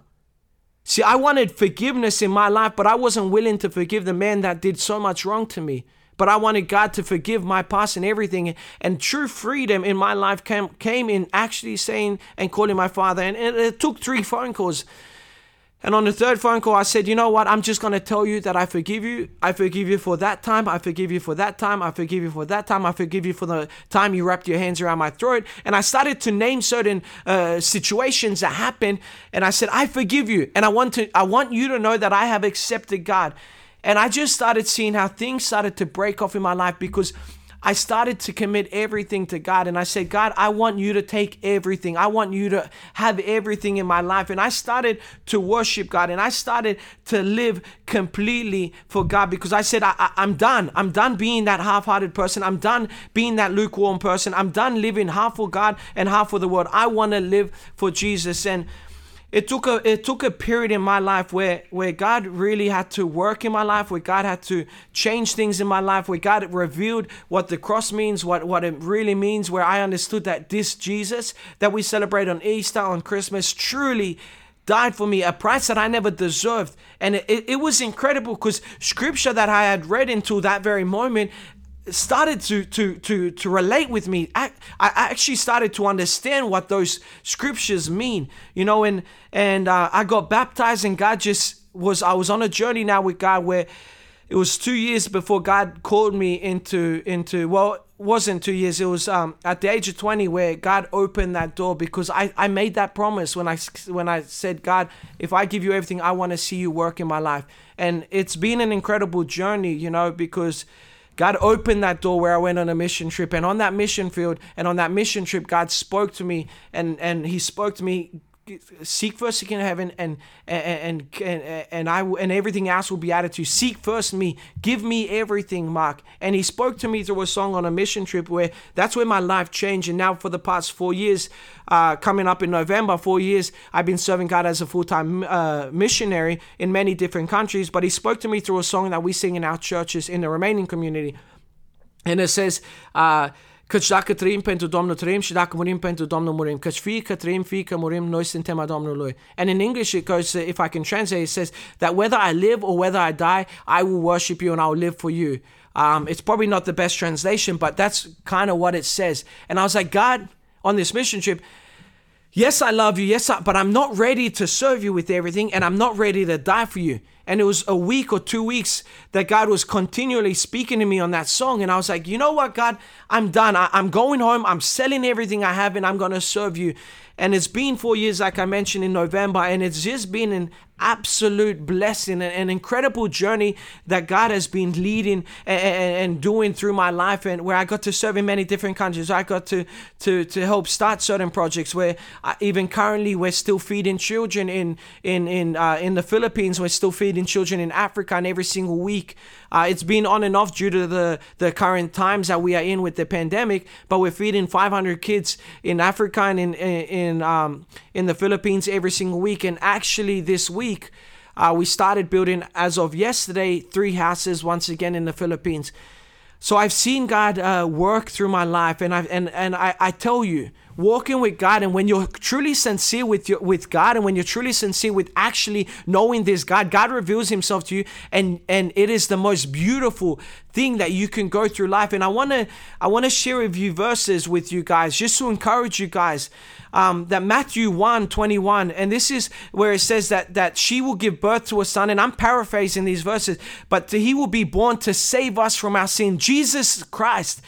See, I wanted forgiveness in my life, but I wasn't willing to forgive the man that did so much wrong to me but I wanted God to forgive my past and everything. And true freedom in my life came, came in actually saying and calling my father. And it, it took three phone calls. And on the third phone call, I said, You know what? I'm just going to tell you that I forgive you. I forgive you for that time. I forgive you for that time. I forgive you for that time. I forgive you for the time you wrapped your hands around my throat. And I started to name certain uh, situations that happened. And I said, I forgive you. And I want, to, I want you to know that I have accepted God. And I just started seeing how things started to break off in my life because I started to commit everything to God. And I said, God, I want you to take everything. I want you to have everything in my life. And I started to worship God and I started to live completely for God because I said, I, am done. I'm done being that half hearted person. I'm done being that lukewarm person. I'm done living half for God and half for the world. I want to live for Jesus. And it took a it took a period in my life where where God really had to work in my life, where God had to change things in my life, where God revealed what the cross means, what what it really means, where I understood that this Jesus that we celebrate on Easter, on Christmas, truly died for me, a price that I never deserved. And it, it, was incredible because scripture that I had read until that very moment started to to to to relate with me. I, I actually started to understand what those scriptures mean. You know and and uh, i got baptized and god just was i was on a journey now with god where it was two years before god called me into into well wasn't two years. It was um, at the age of 20 where god opened that door because i i made that promise when i when i said god if i give you everything i want to see you work in my life. And it's been an incredible journey you know because God opened that door where I went on a mission trip. And on that mission field and on that mission trip, God spoke to me and, and He spoke to me seek first the kingdom of heaven and and and and I and everything else will be added to you. Seek first me. Give me everything, Mark. And he spoke to me through a song on a mission trip where that's where my life changed. And now for the past four years, uh, coming up in November, four years, I've been serving God as a full time uh, missionary in many different countries. But he spoke to me through a song that we sing in our churches in the Romanian community, and it says. Uh, Căci dacă trăim pentru Domnul, trăim și dacă murim pentru Domnul, murim. Căci fie că trăim, fie că murim, noi suntem a Domnului. And in English it goes, if I can translate, it says that whether I live or whether I die, I will worship you and I will live for you. Um, it's probably not the best translation, but that's kind of what it says. And I was like, God, on this mission trip, yes, I love you, yes, I, but I'm not ready to serve you with everything, and I'm not ready to die for you. And it was a week or two weeks that God was continually speaking to me on that song. And I was like, you know what, God, I'm done. I, am going home. I'm selling everything I have and I'm going to serve you. And it's been four years, like I mentioned in November, and it's just been an absolute blessing, and an incredible journey that God has been leading and, doing through my life, and where I got to serve in many different countries. I got to to to help start certain projects where I, even currently we're still feeding children in in in uh, in the Philippines. We're still feeding children in Africa, and every single week uh, it's been on and off due to the, the current times that we are in with the pandemic, but we're feeding 500 kids in Africa and in, in, um, in the Philippines every single week. And actually, this week, uh, we started building, as of yesterday, three houses once again in the Philippines. So I've seen God uh, work through my life, and I and and I, I tell you, walking with God, and when you're truly sincere with your, with God, and when you're truly sincere with actually knowing this God, God reveals Himself to you, and and it is the most beautiful thing that you can go through life. And I wanna I wanna share a few verses with you guys, just to encourage you guys. Um, that Matthew 1 21, and this is where it says that that she will give birth to a son, and I'm paraphrasing these verses, but he will be born to save us from our sin. Jesus Christ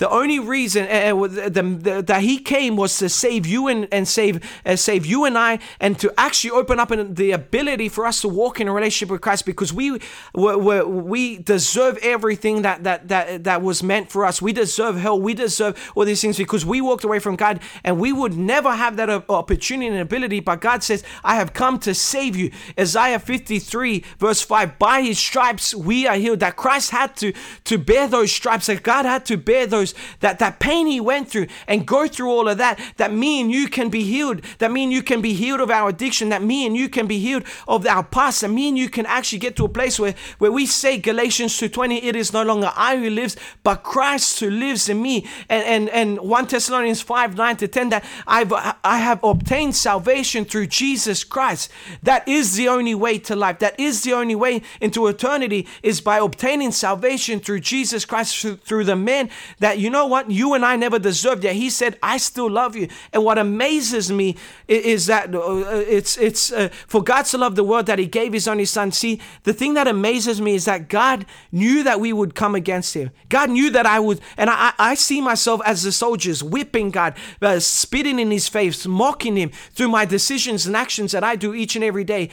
The only reason uh, the, the, that he came was to save you and, and save uh, save you and I, and to actually open up the ability for us to walk in a relationship with Christ because we we, we deserve everything that, that that that was meant for us. We deserve hell. We deserve all these things because we walked away from God, and we would never have that opportunity and ability. But God says, "I have come to save you." Isaiah 53 verse 5. By His stripes we are healed. That Christ had to to bear those stripes. That God had to bear those that that pain he went through and go through all of that, that me and you can be healed. That me and you can be healed of our addiction. That me and you can be healed of our past. That me and you can actually get to a place where, where we say Galatians 2.20, it is no longer I who lives, but Christ who lives in me. And and, and 1 Thessalonians 5, 9 to 10, that I've I have obtained salvation through Jesus Christ. That is the only way to life. That is the only way into eternity is by obtaining salvation through Jesus Christ through the man that you know what? You and I never deserved it. He said, I still love you. And what amazes me is that uh, it's, it's uh, for God to love the world that He gave His only Son. See, the thing that amazes me is that God knew that we would come against Him. God knew that I would, and I, I see myself as the soldiers whipping God, uh, spitting in His face, mocking Him through my decisions and actions that I do each and every day.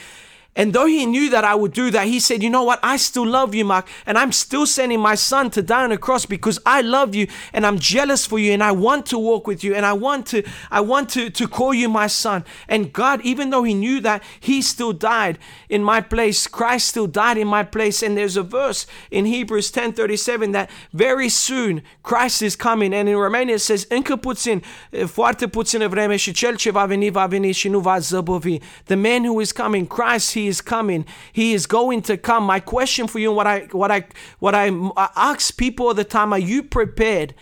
And though he knew that I would do that, he said, You know what? I still love you, Mark. And I'm still sending my son to die on the cross because I love you and I'm jealous for you and I want to walk with you and I want to, I want to, to call you my son. And God, even though he knew that, he still died in my place. Christ still died in my place. And there's a verse in Hebrews 10 37 that very soon Christ is coming. And in Romania it says, Încă puțin, foarte puțină vreme și cel ce va veni, va veni și nu va zăbovi. The man who is coming, Christ, he is coming. He is going to come. My question for you, and what I what I what I, I ask people all the time: Are you prepared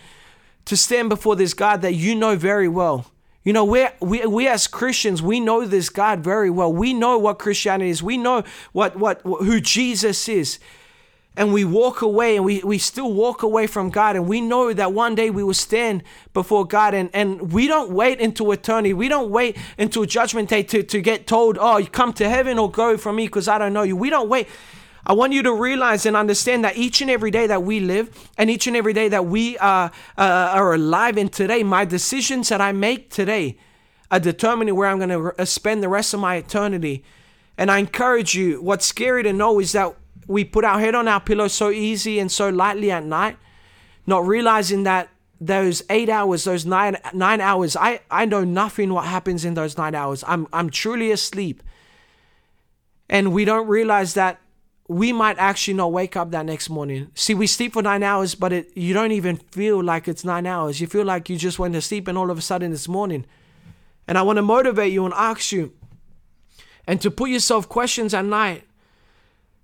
to stand before this God that you know very well? You know, we we we as Christians, we know this God very well. We know what Christianity is. We know what what who Jesus is and we walk away and we, we still walk away from God and we know that one day we will stand before God and, and we don't wait until eternity. We don't wait until judgment day to, to get told, oh, you come to heaven or go from me because I don't know you. We don't wait. I want you to realize and understand that each and every day that we live and each and every day that we uh, uh, are alive in today, my decisions that I make today are determining where I'm going to uh, spend the rest of my eternity. And I encourage you, what's scary to know is that we put our head on our pillow so easy and so lightly at night, not realizing that those eight hours, those nine nine hours, I, I know nothing what happens in those nine hours. I'm I'm truly asleep. And we don't realize that we might actually not wake up that next morning. See, we sleep for nine hours, but it, you don't even feel like it's nine hours. You feel like you just went to sleep and all of a sudden it's morning. And I want to motivate you and ask you and to put yourself questions at night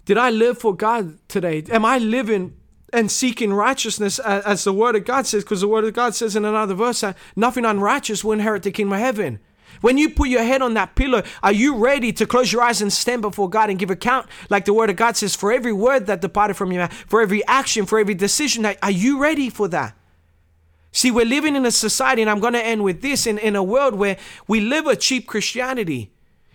did I live for God today? Am I living and seeking righteousness as the word of God says? Because the word of God says in another verse that nothing unrighteous will inherit the kingdom of heaven. When you put your head on that pillow, are you ready to close your eyes and stand before God and give account? Like the word of God says, for every word that departed from your mouth, for every action, for every decision, are you ready for that? See, we're living in a society, and I'm going to end with this in, in a world where we live a cheap Christianity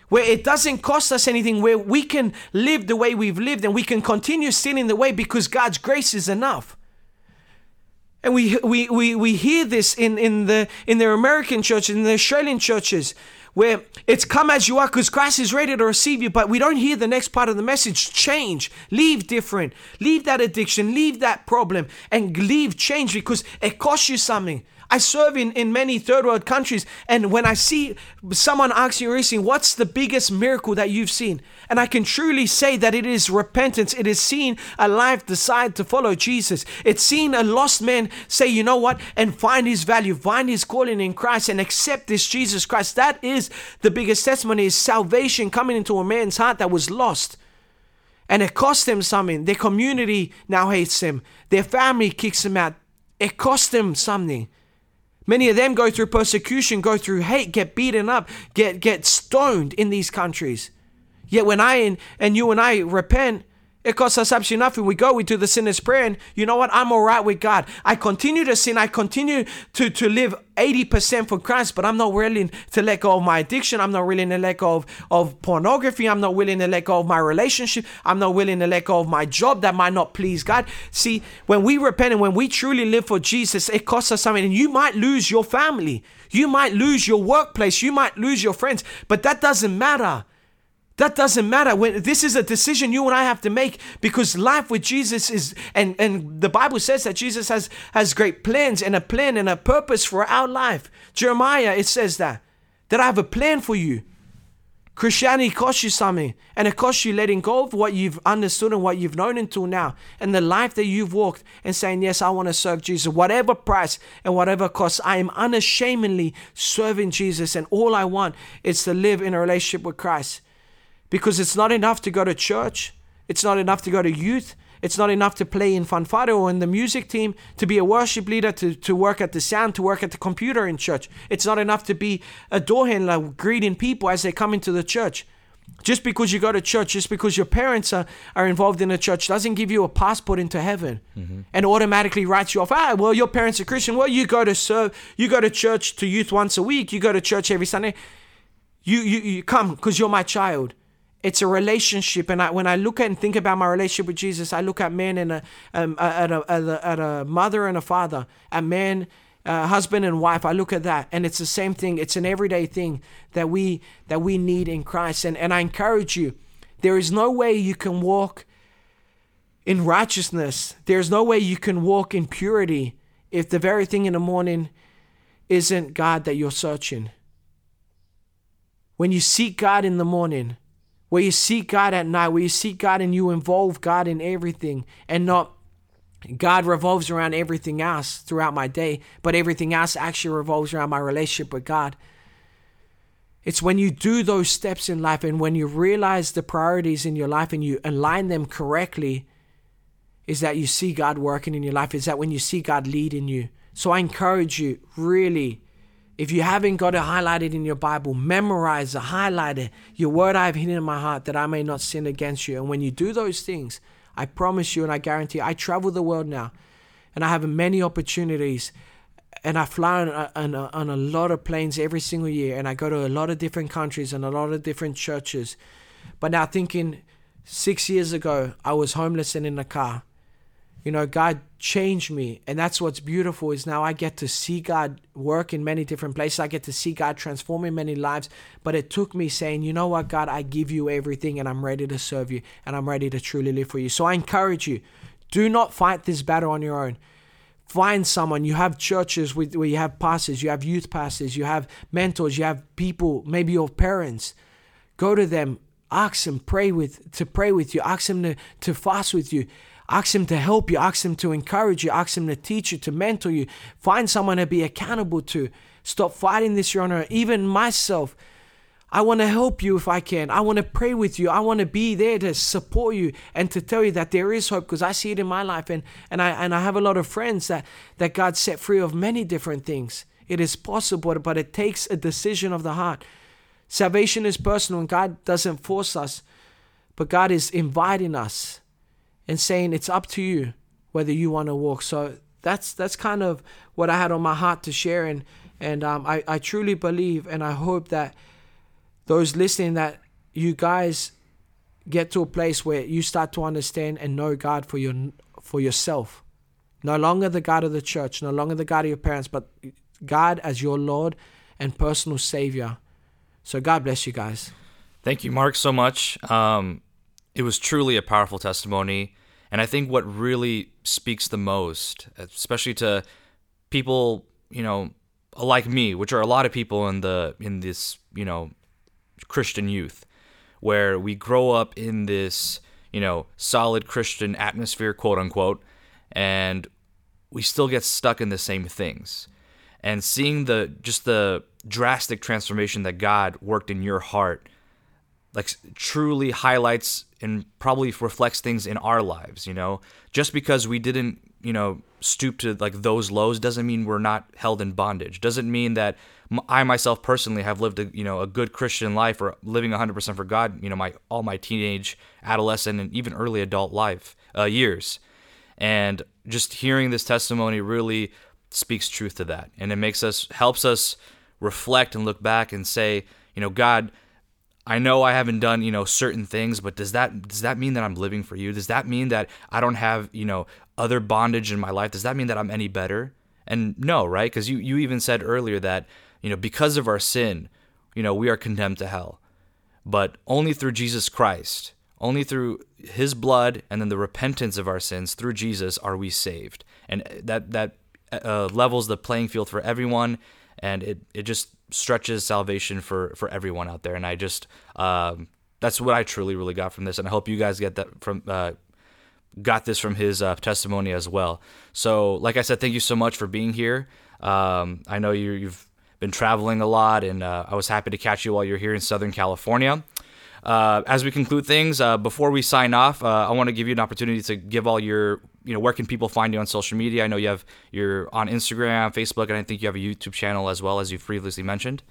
where it doesn't cost us anything, where we can live the way we've lived and we can continue sinning the way because God's grace is enough. And we, we, we, we hear this in, in, the, in the American churches, in the Australian churches, where it's come as you are because Christ is ready to receive you, but we don't hear the next part of the message change, leave different, leave that addiction, leave that problem, and leave change because it costs you something. I serve in, in many third world countries, and when I see someone asking recently, what's the biggest miracle that you've seen? And I can truly say that it is repentance. It is seeing a life decide to follow Jesus. It's seeing a lost man say, you know what, and find his value, find his calling in Christ, and accept this Jesus Christ. That is the biggest testimony is salvation coming into a man's heart that was lost. And it cost them something. Their community now hates him. Their family kicks him out. It cost them something. Many of them go through persecution, go through hate, get beaten up, get, get stoned in these countries. Yet when I and, and you and I repent, It costs us absolutely nothing. We go, we do the sinner's prayer, and you know what? I'm all right with God. I continue to sin. I continue to, to live 80% for Christ, but I'm not willing to let go of my addiction. I'm not willing to let go of, of pornography. I'm not willing to let go of my relationship. I'm not willing to let go of my job that might not please God. See, when we repent and when we truly live for Jesus, it costs us something. And you might lose your family. You might lose your workplace. You might lose your friends, but that doesn't matter. That doesn't matter. When this is a decision you and I have to make because life with Jesus is and and the Bible says that Jesus has has great plans and a plan and a purpose for our life. Jeremiah it says that that I have a plan for you. Christianity costs you something, and it costs you letting go of what you've understood and what you've known until now, and the life that you've walked, and saying, Yes, I want to serve Jesus, whatever price and whatever cost. I am unashamedly serving Jesus, and all I want is to live in a relationship with Christ. Because it's not enough to go to church, it's not enough to go to youth, it's not enough to play in fanfare or in the music team, to be a worship leader, to, to work at the sound, to work at the computer in church. It's not enough to be a door handler greeting people as they come into the church. Just because you go to church, just because your parents are, are involved in the church, doesn't give you a passport into heaven mm-hmm. and automatically writes you off. Ah, well, your parents are Christian. Well, you go to serve, you go to church to youth once a week, you go to church every Sunday. You you, you come because you're my child. It's a relationship, and I, when I look at and think about my relationship with Jesus, I look at men and a, um, at, a, at, a, at a mother and a father, a man, a husband and wife. I look at that, and it's the same thing. It's an everyday thing that we that we need in Christ. And and I encourage you, there is no way you can walk in righteousness. There's no way you can walk in purity if the very thing in the morning isn't God that you're searching. When you seek God in the morning where you seek God at night, where you seek God and you involve God in everything and not God revolves around everything else throughout my day, but everything else actually revolves around my relationship with God. It's when you do those steps in life and when you realize the priorities in your life and you align them correctly, is that you see God working in your life, is that when you see God leading you. So I encourage you, really, if you haven't got it highlighted in your Bible, memorize it, highlight it. Your word I have hidden in my heart that I may not sin against you. And when you do those things, I promise you and I guarantee, I travel the world now and I have many opportunities and I fly on a, on, a, on a lot of planes every single year and I go to a lot of different countries and a lot of different churches. But now thinking six years ago, I was homeless and in a car you know god changed me and that's what's beautiful is now i get to see god work in many different places. I get to see god transforming many lives but it took me saying you know what god i give you everything and i'm ready to serve you and i'm ready to truly live for you. So i encourage you do not fight this battle on your own. Find someone. You have churches with, where you have pastors you have youth pastors you have mentors you have people maybe your parents. Go to them. Ask them pray with to pray with you. Ask them to, to fast with you Ask Him to help you. Ask Him to encourage you. Ask Him to teach you, to mentor you. Find someone to be accountable to. Stop fighting this, Your Honor. Even myself, I want to help you if I can. I want to pray with you. I want to be there to support you and to tell you that there is hope because I see it in my life and, and I and I have a lot of friends that, that God set free of many different things. It is possible, but it takes a decision of the heart. Salvation is personal and God doesn't force us, but God is inviting us and saying it's up to you whether you want to walk. So that's that's kind of what I had on my heart to share, and and um, I I truly believe and I hope that those listening that you guys get to a place where you start to understand and know God for your for yourself. No longer the God of the church, no longer the God of your parents, but God as your Lord and personal Savior. So God bless you guys. Thank you, Mark, so much. Um, it was truly a powerful testimony. And I think what really speaks the most, especially to people, you know, like me, which are a lot of people in the in this, you know, Christian youth, where we grow up in this, you know, solid Christian atmosphere, quote unquote, and we still get stuck in the same things. And seeing the just the drastic transformation that God worked in your heart like truly highlights and probably reflects things in our lives, you know? Just because we didn't you know stoop to like those lows doesn't mean we're not held in bondage. Doesn't mean that I myself personally have lived a you know a good Christian life or living 100% for God. You know my all my teenage, adolescent, and even early adult life uh, years, and just hearing this testimony really speaks truth to that, and it makes us helps us reflect and look back and say, you know, God. I know I haven't done, you know, certain things, but does that does that mean that I'm living for you? Does that mean that I don't have, you know, other bondage in my life? Does that mean that I'm any better? And no, right? Because you you even said earlier that you know, because of our sin, you know, we are condemned to hell. But only through Jesus Christ, only through his blood and then the repentance of our sins through Jesus are we saved. And that that uh, levels the playing field for everyone and it, it just stretches salvation for for everyone out there and I just um, that's what I truly really got from this and I hope you guys get that from uh, got this from his uh, testimony as well. So, like I said, thank you so much for being here. Um, I know you, you've been traveling a lot, and uh, I was happy to catch you while you're here in Southern California. Uh, as we conclude things, uh, before we sign off, uh, I want to give you an opportunity to give all your, you know, where can people find you on social media? I know you have you're on Instagram, Facebook, and I think you have a YouTube channel as well as you previously mentioned.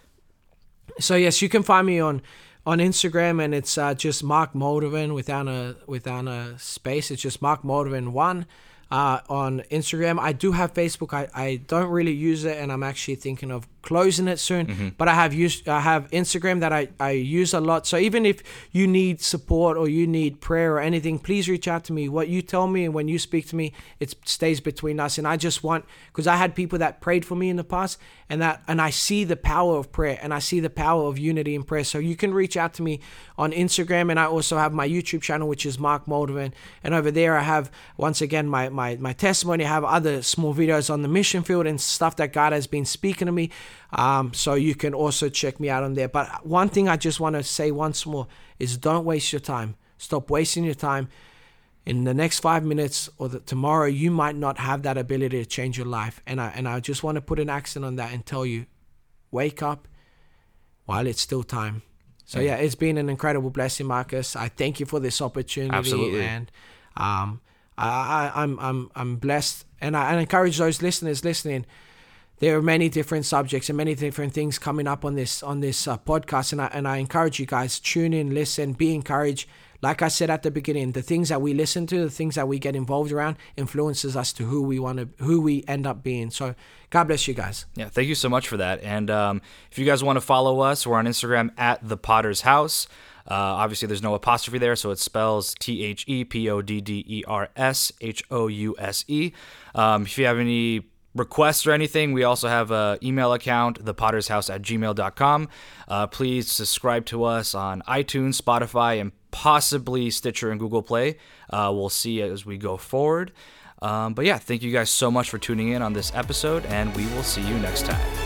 So yes, you can find me on on Instagram, and it's uh, just Mark Moldovan without a without a space. It's just Mark Moldovan one uh, on Instagram. I do have Facebook. I, I don't really use it, and I'm actually thinking of closing it soon. Mm-hmm. But I have used I have Instagram that I, I use a lot. So even if you need support or you need prayer or anything, please reach out to me. What you tell me and when you speak to me, it stays between us. And I just want because I had people that prayed for me in the past, and that and I see the power of prayer and I see the power of unity in prayer. So you can reach out to me on Instagram, and I also have my YouTube channel, which is Mark Moldovan. And over there, I have once again my my my testimony. I have other small videos on the mission field and stuff that God has been speaking to me. Um, so you can also check me out on there. But one thing I just want to say once more is don't waste your time. Stop wasting your time. In the next five minutes or the, tomorrow, you might not have that ability to change your life. And I and I just want to put an accent on that and tell you, wake up while it's still time. So yeah, it's been an incredible blessing, Marcus. I thank you for this opportunity. Absolutely. And um, I, I, I'm I'm I'm blessed, and I, I encourage those listeners listening there are many different subjects and many different things coming up on this on this uh, podcast and I, and I encourage you guys tune in listen be encouraged like I said at the beginning the things that we listen to the things that we get involved around influences us to who we want to who we end up being. So God bless you guys. Yeah thank you so much for that. And um, if you guys want to follow us we're on Instagram at the Podders House. Uh, obviously, there's no apostrophe there, so it spells T H E P O D D E R S H O U S E. Um, if you have any requests or anything, we also have an email account, thepoddershouse at gmail.com. Uh, please subscribe to us on iTunes, Spotify, and possibly Stitcher and Google Play. Uh, we'll see as we go forward. Um, but yeah, thank you guys so much for tuning in on this episode, and we will see you next time.